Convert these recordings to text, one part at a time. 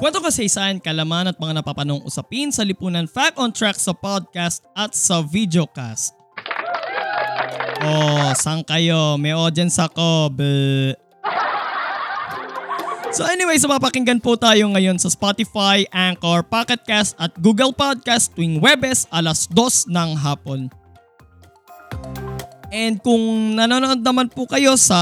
Kwento kasaysayan, kalaman at mga napapanong usapin sa lipunan Fact on Track sa podcast at sa videocast. Oh, saan kayo? May audience ako. Bleh. So anyway, so mapakinggan po tayo ngayon sa Spotify, Anchor, Pocket Cast at Google Podcast tuwing Webes alas 2 ng hapon. And kung nanonood naman po kayo sa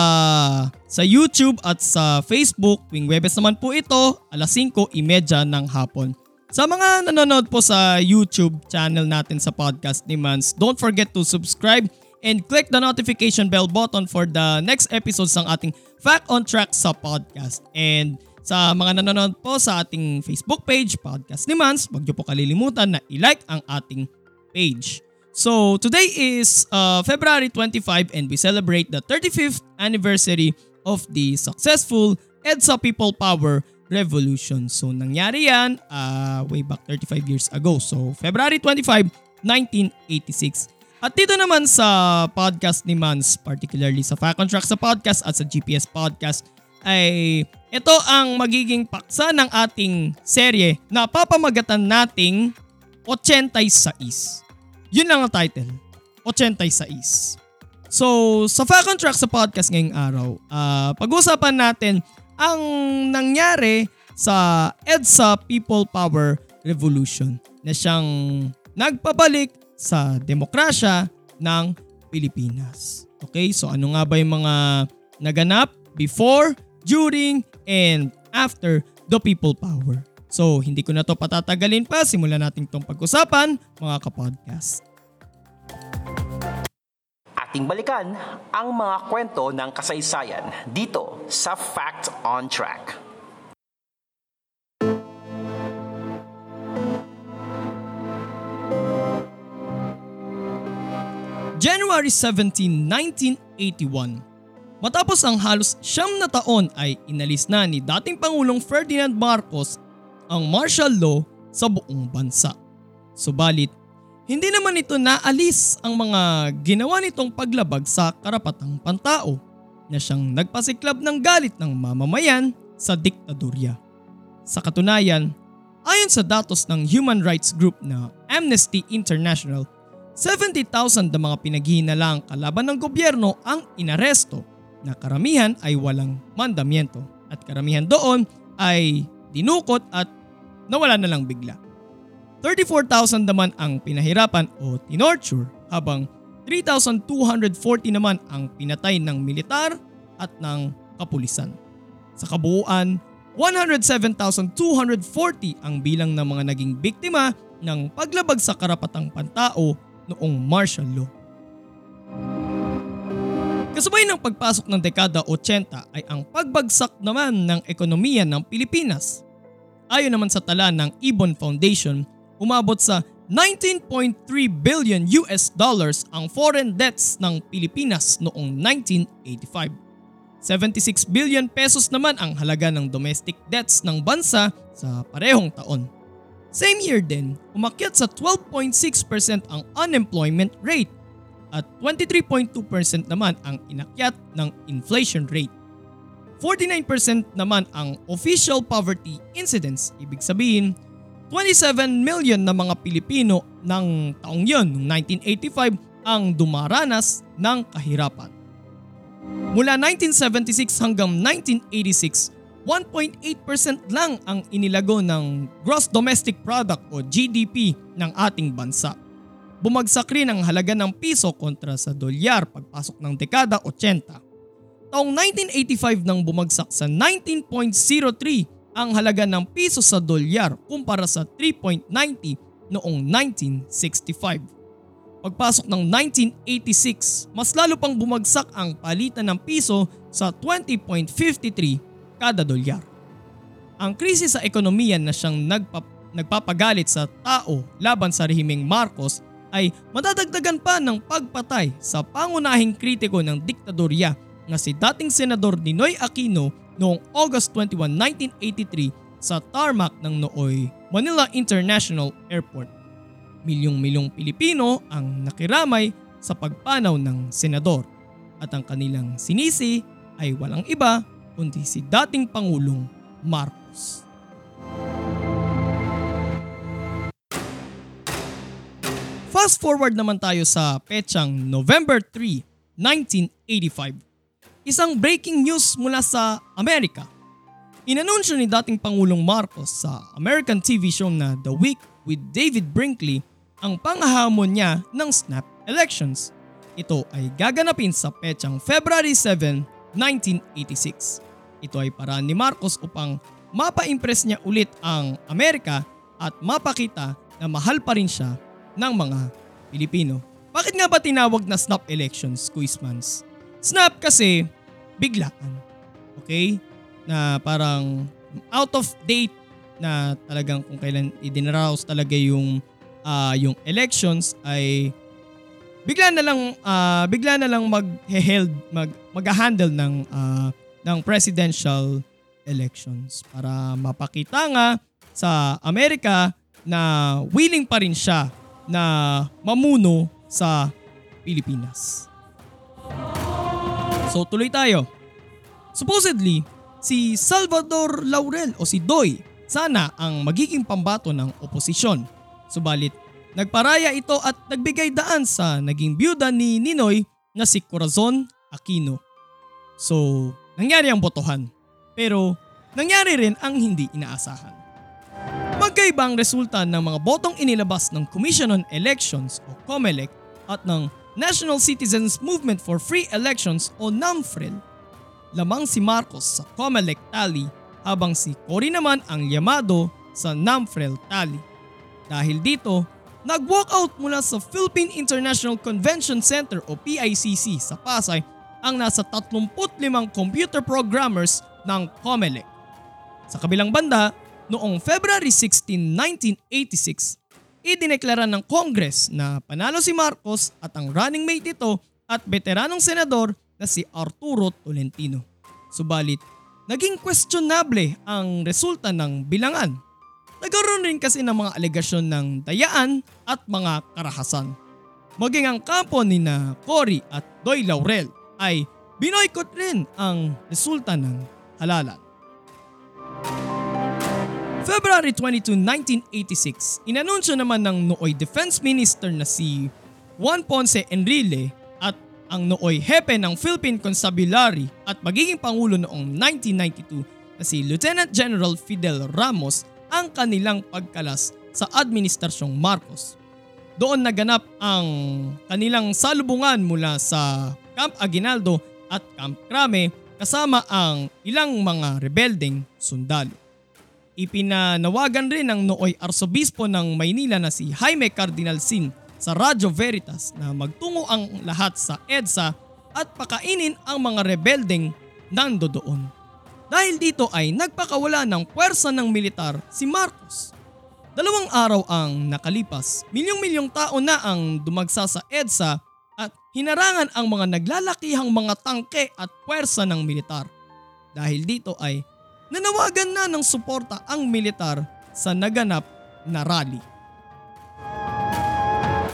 sa YouTube at sa Facebook, tuwing Webes naman po ito, alas 5.30 ng hapon. Sa mga nanonood po sa YouTube channel natin sa podcast ni Mans, don't forget to subscribe and click the notification bell button for the next episodes ng ating Fact on Track sa podcast. And sa mga nanonood po sa ating Facebook page, Podcast ni Mans, huwag niyo po kalilimutan na i-like ang ating page. So today is uh, February 25 and we celebrate the 35th anniversary of the successful EDSA People Power Revolution. So nangyari yan uh, way back 35 years ago. So February 25, 1986. At dito naman sa podcast ni Mans, particularly sa Fact on Track sa podcast at sa GPS podcast, ay ito ang magiging paksa ng ating serye na papamagatan nating 86. Yun lang ang title. 86. So, sa Fact on Track sa podcast ngayong araw, uh, pag-usapan natin ang nangyari sa EDSA People Power Revolution na siyang nagpabalik sa demokrasya ng Pilipinas. Okay, so ano nga ba yung mga naganap before, during, and after the People Power? So, hindi ko na to patatagalin pa. Simulan natin itong pag-usapan, mga kapodcast. Ating balikan ang mga kwento ng kasaysayan dito sa Fact on Track. January 17, 1981 Matapos ang halos siyam na taon ay inalis na ni dating Pangulong Ferdinand Marcos ang martial law sa buong bansa. Subalit, hindi naman ito naalis ang mga ginawa nitong paglabag sa karapatang pantao na siyang nagpasiklab ng galit ng mamamayan sa diktadorya. Sa katunayan, ayon sa datos ng human rights group na Amnesty International, 70,000 na mga pinaghihinalang kalaban ng gobyerno ang inaresto na karamihan ay walang mandamiento at karamihan doon ay dinukot at nawala na lang bigla. 34,000 naman ang pinahirapan o tinorture habang 3,240 naman ang pinatay ng militar at ng kapulisan. Sa kabuuan, 107,240 ang bilang ng mga naging biktima ng paglabag sa karapatang pantao noong martial law. Kasabay ng pagpasok ng dekada 80 ay ang pagbagsak naman ng ekonomiya ng Pilipinas Ayon naman sa tala ng Ibon Foundation, umabot sa 19.3 billion US dollars ang foreign debts ng Pilipinas noong 1985. 76 billion pesos naman ang halaga ng domestic debts ng bansa sa parehong taon. Same year din, umakyat sa 12.6% ang unemployment rate at 23.2% naman ang inakyat ng inflation rate. 49% naman ang official poverty incidence. Ibig sabihin, 27 million na mga Pilipino ng taong yon, noong 1985, ang dumaranas ng kahirapan. Mula 1976 hanggang 1986, 1.8% lang ang inilago ng Gross Domestic Product o GDP ng ating bansa. Bumagsak rin ang halaga ng piso kontra sa dolyar pagpasok ng dekada 80 Taong 1985 nang bumagsak sa 19.03 ang halaga ng piso sa dolyar kumpara sa 3.90 noong 1965. Pagpasok ng 1986, mas lalo pang bumagsak ang palitan ng piso sa 20.53 kada dolyar. ang krisis sa ekonomiya na siyang nagpa- nagpapagalit sa tao laban sa rehimeng Marcos ay madadagdagan pa ng pagpatay sa pangunahing kritiko ng diktadorya na si dating Senador Ninoy Aquino noong August 21, 1983 sa tarmac ng nooy Manila International Airport. Milyong-milyong Pilipino ang nakiramay sa pagpanaw ng senador at ang kanilang sinisi ay walang iba kundi si dating Pangulong Marcos. Fast forward naman tayo sa petsang November 3, 1985. Isang breaking news mula sa Amerika. Inanunsyo ni dating Pangulong Marcos sa American TV show na The Week with David Brinkley ang panghahamon niya ng snap elections. Ito ay gaganapin sa petsang February 7, 1986. Ito ay paraan ni Marcos upang mapa-impress niya ulit ang Amerika at mapakita na mahal pa rin siya ng mga Pilipino. Bakit nga ba tinawag na snap elections, Quizmans? Snap kasi biglaan. Okay? Na parang out of date na talagang kung kailan idinaraos talaga yung uh, yung elections ay bigla na lang uh, bigla na lang mag-held mag mag-handle ng uh, ng presidential elections para mapakita nga sa Amerika na willing pa rin siya na mamuno sa Pilipinas. So tuloy tayo. Supposedly, si Salvador Laurel o si Doy sana ang magiging pambato ng oposisyon. Subalit, nagparaya ito at nagbigay daan sa naging byuda ni Ninoy na si Corazon Aquino. So, nangyari ang botohan. Pero, nangyari rin ang hindi inaasahan. Magkaiba ang resulta ng mga botong inilabas ng Commission on Elections o COMELEC at ng National Citizens Movement for Free Elections o NAMFREL. Lamang si Marcos sa COMELEC tally habang si Cory naman ang yamado sa NAMFREL tally. Dahil dito, nag-walkout mula sa Philippine International Convention Center o PICC sa Pasay ang nasa 35 computer programmers ng COMELEC. Sa kabilang banda, Noong February 16, 1986, idineklara ng Congress na panalo si Marcos at ang running mate nito at veteranong senador na si Arturo Tolentino. Subalit, naging questionable ang resulta ng bilangan. Nagkaroon rin kasi ng mga alegasyon ng dayaan at mga karahasan. Maging ang kampo ni na Cory at Doy Laurel ay binoykot rin ang resulta ng halalan. February 22, 1986, inanunsyo naman ng nooy Defense Minister na si Juan Ponce Enrile at ang nooy hepe ng Philippine Constabulary at magiging pangulo noong 1992 na si Lieutenant General Fidel Ramos ang kanilang pagkalas sa Administrasyong Marcos. Doon naganap ang kanilang salubungan mula sa Camp Aguinaldo at Camp Crame kasama ang ilang mga rebeldeng sundalo. Ipinanawagan rin ng nooy arsobispo ng Maynila na si Jaime Cardinal Sin sa Radyo Veritas na magtungo ang lahat sa EDSA at pakainin ang mga rebeldeng nando doon. Dahil dito ay nagpakawala ng puwersa ng militar si Marcos. Dalawang araw ang nakalipas, milyong-milyong tao na ang dumagsa sa EDSA at hinarangan ang mga naglalakihang mga tangke at puwersa ng militar. Dahil dito ay nanawagan na ng suporta ang militar sa naganap na rally.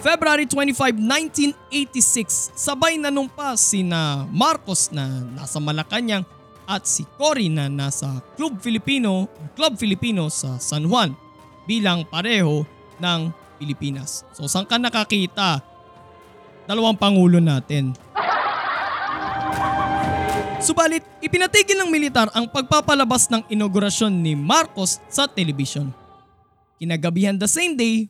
February 25, 1986, sabay nanumpa sina Marcos na nasa Malacanang at si Cory na nasa Club Filipino, Club Filipino sa San Juan bilang pareho ng Pilipinas. So saan ka nakakita? Dalawang pangulo natin. Subalit, ipinatigil ng militar ang pagpapalabas ng inaugurasyon ni Marcos sa telebisyon. Kinagabihan the same day,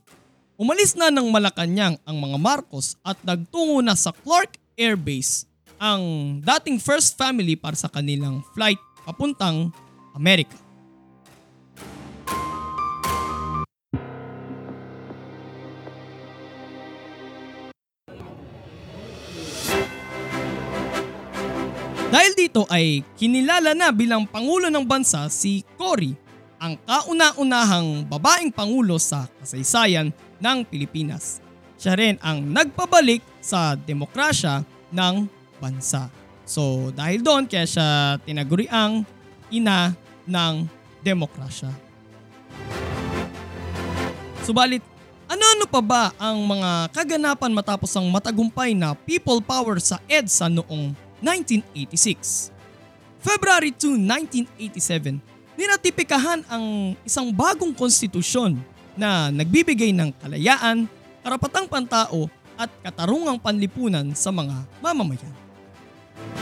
umalis na ng Malacanang ang mga Marcos at nagtungo na sa Clark Air Base ang dating first family para sa kanilang flight papuntang Amerika. Dahil dito ay kinilala na bilang Pangulo ng Bansa si Cory ang kauna-unahang babaeng pangulo sa kasaysayan ng Pilipinas. Siya rin ang nagpabalik sa demokrasya ng bansa. So dahil doon kaya siya tinaguriang ina ng demokrasya. Subalit, ano-ano pa ba ang mga kaganapan matapos ang matagumpay na people power sa EDSA noong 1986? February 2, 1987, ninatipikahan ang isang bagong konstitusyon na nagbibigay ng kalayaan, karapatang pantao at katarungang panlipunan sa mga mamamayan.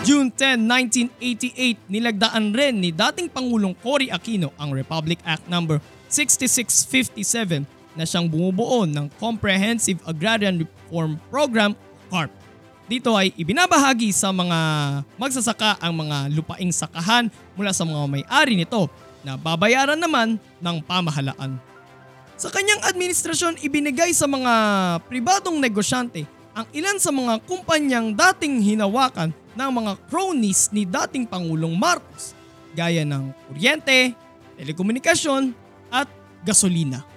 June 10, 1988, nilagdaan rin ni dating Pangulong Cory Aquino ang Republic Act No. 6657 na siyang bumubuo ng Comprehensive Agrarian Reform Program CARP. Dito ay ibinabahagi sa mga magsasaka ang mga lupaing sakahan mula sa mga may-ari nito na babayaran naman ng pamahalaan. Sa kanyang administrasyon ibinigay sa mga pribadong negosyante ang ilan sa mga kumpanyang dating hinawakan ng mga cronies ni dating Pangulong Marcos gaya ng kuryente, telekomunikasyon at gasolina.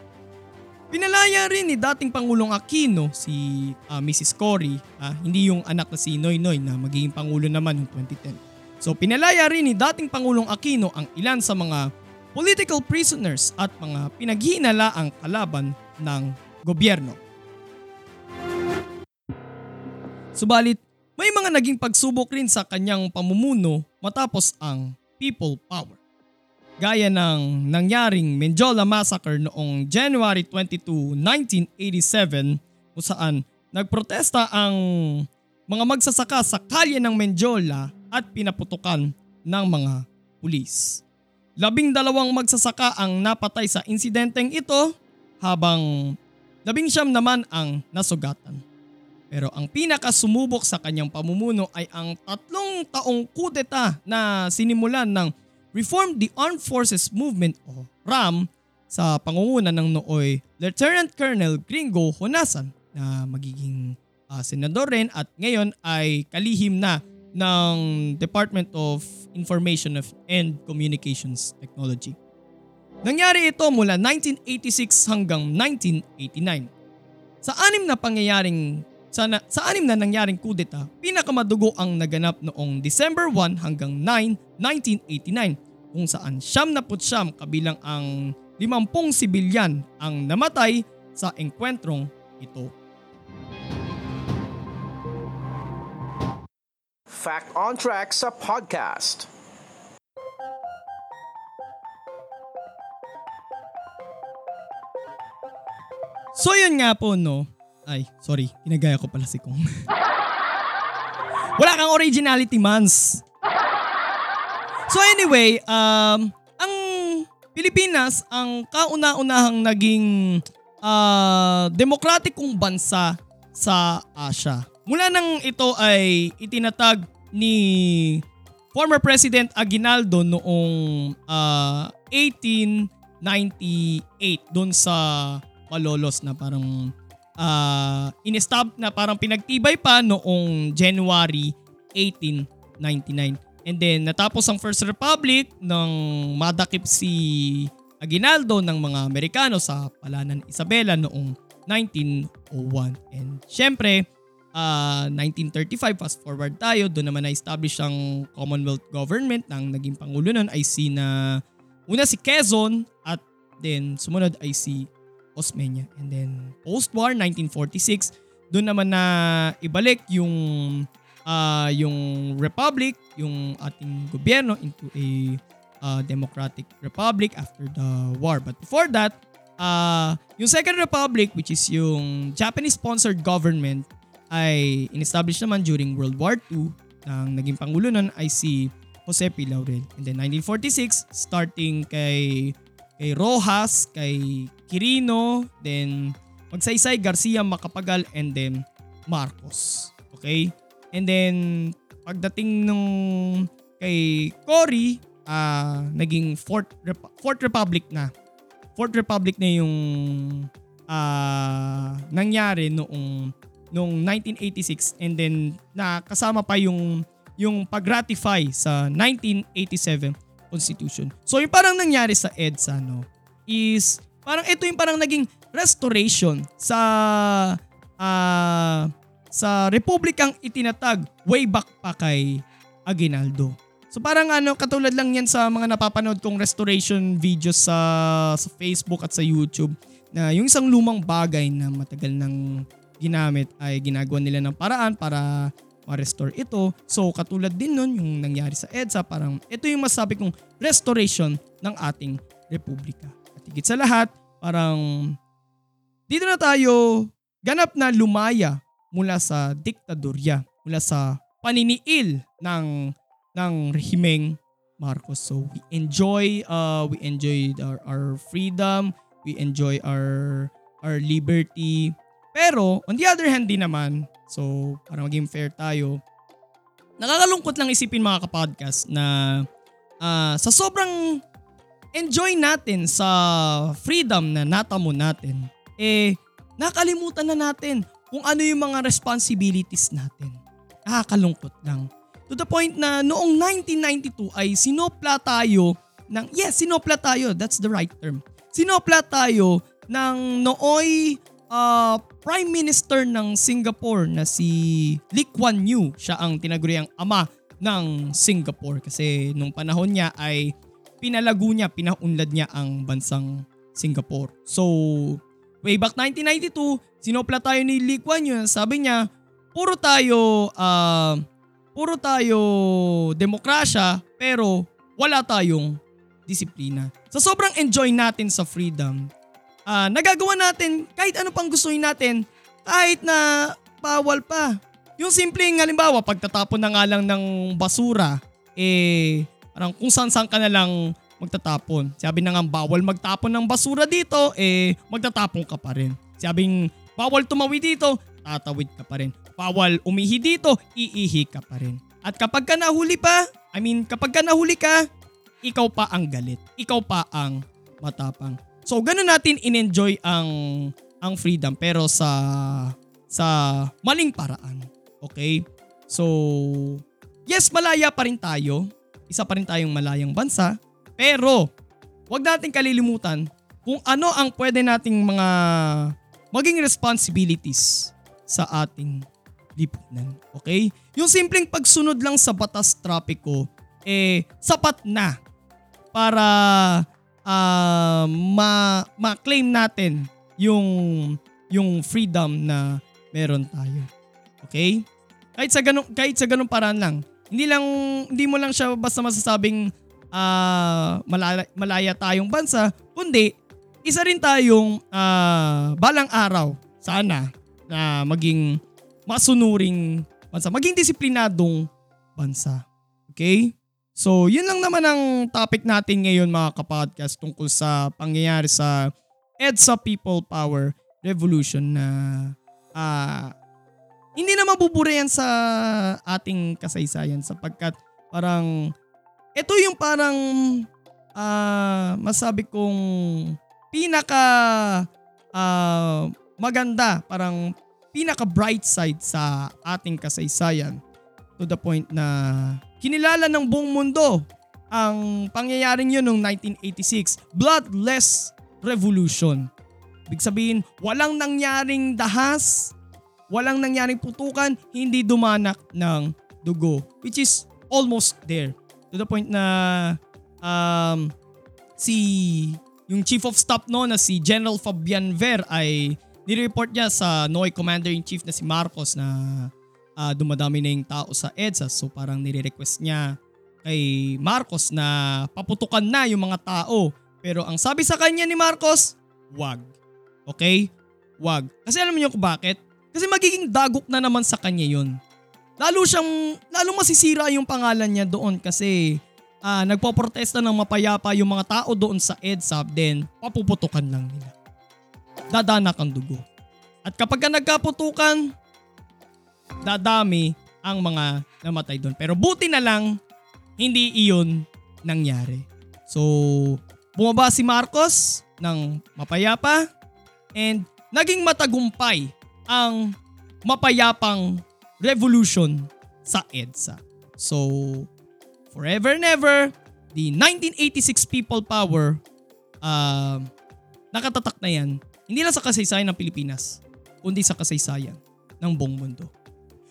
Pinalaya rin ni dating Pangulong Aquino si uh, Mrs. Cory, uh, hindi yung anak na si Noy Noy na magiging Pangulo naman noong 2010. So pinalaya rin ni dating Pangulong Aquino ang ilan sa mga political prisoners at mga pinaghinala ang kalaban ng gobyerno. Subalit, may mga naging pagsubok rin sa kanyang pamumuno matapos ang people power gaya ng nangyaring Menjola Massacre noong January 22, 1987 kung saan nagprotesta ang mga magsasaka sa kalye ng Menjola at pinaputukan ng mga pulis. Labing dalawang magsasaka ang napatay sa insidenteng ito habang labing siyam naman ang nasugatan. Pero ang pinakasumubok sa kanyang pamumuno ay ang tatlong taong kudeta na sinimulan ng Reform the Armed Forces Movement o RAM sa pangunguna ng nooy Lieutenant Colonel Gringo Honasan na magiging uh, senador rin at ngayon ay kalihim na ng Department of Information and Communications Technology. Nangyari ito mula 1986 hanggang 1989. Sa anim na pangyayaring sa, na, sa anim na nangyaring kudeta, pinakamadugo ang naganap noong December 1 hanggang 9, 1989 kung saan siyam na putsyam kabilang ang limampung sibilyan ang namatay sa engkwentrong ito. Fact on Track sa podcast. So yun nga po no. Ay, sorry. Ginagaya ko pala si Kong. Wala kang originality, Mans. So anyway, um, ang Pilipinas ang kauna-unahang naging uh, demokratikong bansa sa Asia. Mula nang ito ay itinatag ni former President Aguinaldo noong uh, ah, 1898 doon sa Malolos na parang uh, inestab na parang pinagtibay pa noong January 1899. And then natapos ang First Republic ng madakip si Aguinaldo ng mga Amerikano sa palanan Isabela noong 1901. And syempre, uh, ah, 1935 fast forward tayo, doon naman na-establish ang Commonwealth Government ng naging pangulo nun ay si na una si Quezon at then sumunod ay si Osmeña. And then post-war 1946, doon naman na ibalik yung uh, yung republic, yung ating gobyerno into a uh, democratic republic after the war. But before that, uh, yung Second Republic which is yung Japanese-sponsored government ay in-establish naman during World War II ng naging pangulo nun ay si Jose P. Laurel. And then 1946, starting kay kay Rojas, kay Quirino, then Magsaysay, Garcia, Macapagal, and then Marcos. Okay? And then, pagdating nung kay Cory, uh, naging Fourth, Rep- Fourth Republic na. Fourth Republic na yung uh, nangyari noong noong 1986 and then nakasama pa yung yung pag-ratify sa 1987 constitution. So yung parang nangyari sa EDSA no is parang ito yung parang naging restoration sa ah, sa republikang itinatag way back pa kay Aguinaldo. So parang ano katulad lang yan sa mga napapanood kong restoration videos sa sa Facebook at sa YouTube na yung isang lumang bagay na matagal nang ginamit ay ginagawa nila ng paraan para ma-restore ito. So katulad din nun yung nangyari sa EDSA, parang ito yung masabi kong restoration ng ating republika. At higit sa lahat, parang dito na tayo ganap na lumaya mula sa diktadorya, mula sa paniniil ng ng rehimeng Marcos. So we enjoy uh we enjoy our, our freedom, we enjoy our our liberty. Pero on the other hand din naman, so para maging fair tayo, nakakalungkot lang isipin mga kapodcast na ah, sa sobrang enjoy natin sa freedom na natamo natin, eh nakalimutan na natin kung ano yung mga responsibilities natin. Nakakalungkot lang. To the point na noong 1992 ay sinopla tayo ng, yes, sinopla tayo, that's the right term. Sinopla tayo ng nooy uh, Prime Minister ng Singapore na si Lee Kuan Yew. Siya ang tinaguriang ama ng Singapore kasi nung panahon niya ay pinalago niya, pinaunlad niya ang bansang Singapore. So, way back 1992, sinopla tayo ni Lee Kuan Yew. Sabi niya, puro tayo ah, puro tayo demokrasya pero wala tayong disiplina. Sa sobrang enjoy natin sa freedom, ah, nagagawa natin kahit ano pang gustuhin natin kahit na bawal pa. Yung simpleng halimbawa, pagtatapon na nga lang ng basura, eh, parang kung saan saan ka na lang magtatapon. Sabi na nga bawal magtapon ng basura dito, eh, magtatapon ka pa rin. Sabing bawal tumawid dito, tatawid ka pa rin. Bawal umihi dito, iihi ka pa rin. At kapag ka nahuli pa, I mean, kapag ka nahuli ka, ikaw pa ang galit. Ikaw pa ang matapang. So, ganun natin in-enjoy ang ang freedom pero sa sa maling paraan. Okay? So, yes, malaya pa rin tayo. Isa pa rin tayong malayang bansa. Pero, wag natin kalilimutan kung ano ang pwede nating mga maging responsibilities sa ating lipunan. Okay? Yung simpleng pagsunod lang sa batas trapiko, eh, sapat na para ah, ma ma-claim natin yung yung freedom na meron tayo. Okay? Kahit sa ganung kahit sa ganung paraan lang. Hindi lang hindi mo lang siya basta masasabing ah, malaya, malaya tayong bansa, kundi isa rin tayong ah, balang araw sana na maging masunuring bansa, maging disiplinadong bansa. Okay? So, yun lang naman ang topic natin ngayon mga kapodcast tungkol sa pangyayari sa EDSA People Power Revolution na ah, hindi na mabubura yan sa ating kasaysayan sapagkat parang ito yung parang ah, masabi kong pinaka ah, maganda, parang pinaka bright side sa ating kasaysayan to the point na kinilala ng buong mundo ang pangyayaring yun noong 1986, Bloodless Revolution. Ibig sabihin, walang nangyaring dahas, walang nangyaring putukan, hindi dumanak ng dugo. Which is almost there. To the point na um, si yung chief of staff no na si General Fabian Ver ay nireport niya sa NOI Commander-in-Chief na si Marcos na ah, dumadami na yung tao sa EDSA. So parang nire-request niya kay Marcos na paputukan na yung mga tao. Pero ang sabi sa kanya ni Marcos, wag. Okay? Wag. Kasi alam niyo kung bakit? Kasi magiging dagok na naman sa kanya yun. Lalo siyang, lalo masisira yung pangalan niya doon kasi ah, nagpoprotesta ng mapayapa yung mga tao doon sa EDSA then papuputukan lang nila. Dadanak ang dugo. At kapag ka nagkaputukan, dadami ang mga namatay doon. Pero buti na lang, hindi iyon nangyari. So, bumaba si Marcos ng mapayapa and naging matagumpay ang mapayapang revolution sa EDSA. So, forever and ever, the 1986 people power, um, nakatatak na yan, hindi lang sa kasaysayan ng Pilipinas, kundi sa kasaysayan ng buong mundo.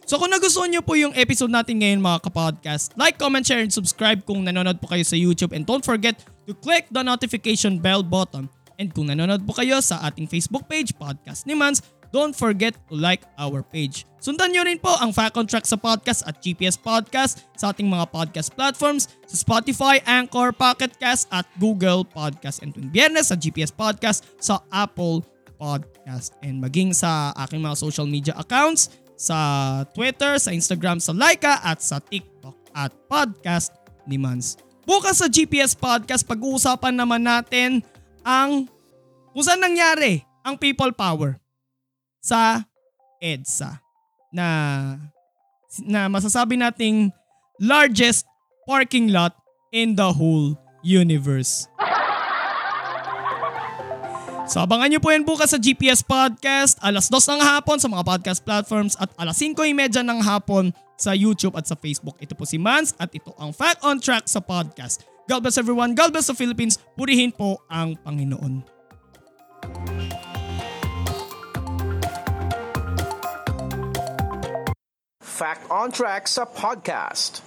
So kung nagustuhan nyo po yung episode natin ngayon mga kapodcast, like, comment, share, and subscribe kung nanonood po kayo sa YouTube. And don't forget to click the notification bell button. And kung nanonood po kayo sa ating Facebook page, Podcast ni Mans, don't forget to like our page. Sundan nyo rin po ang Fact Track sa podcast at GPS Podcast sa ating mga podcast platforms sa Spotify, Anchor, Pocket Cast at Google Podcast. And tuwing biyernes sa GPS Podcast sa Apple Podcast. And maging sa aking mga social media accounts sa Twitter, sa Instagram, sa Laika at sa TikTok at Podcast ni Mans. Bukas sa GPS Podcast, pag-uusapan naman natin ang kung saan nangyari ang people power sa EDSA na na masasabi nating largest parking lot in the whole universe. So abangan nyo po yan bukas sa GPS Podcast, alas 2 ng hapon sa mga podcast platforms at alas 5.30 ng hapon sa YouTube at sa Facebook. Ito po si Mans at ito ang Fact on Track sa podcast. God bless everyone, God bless the Philippines, purihin po ang Panginoon. Fact on Track sa podcast.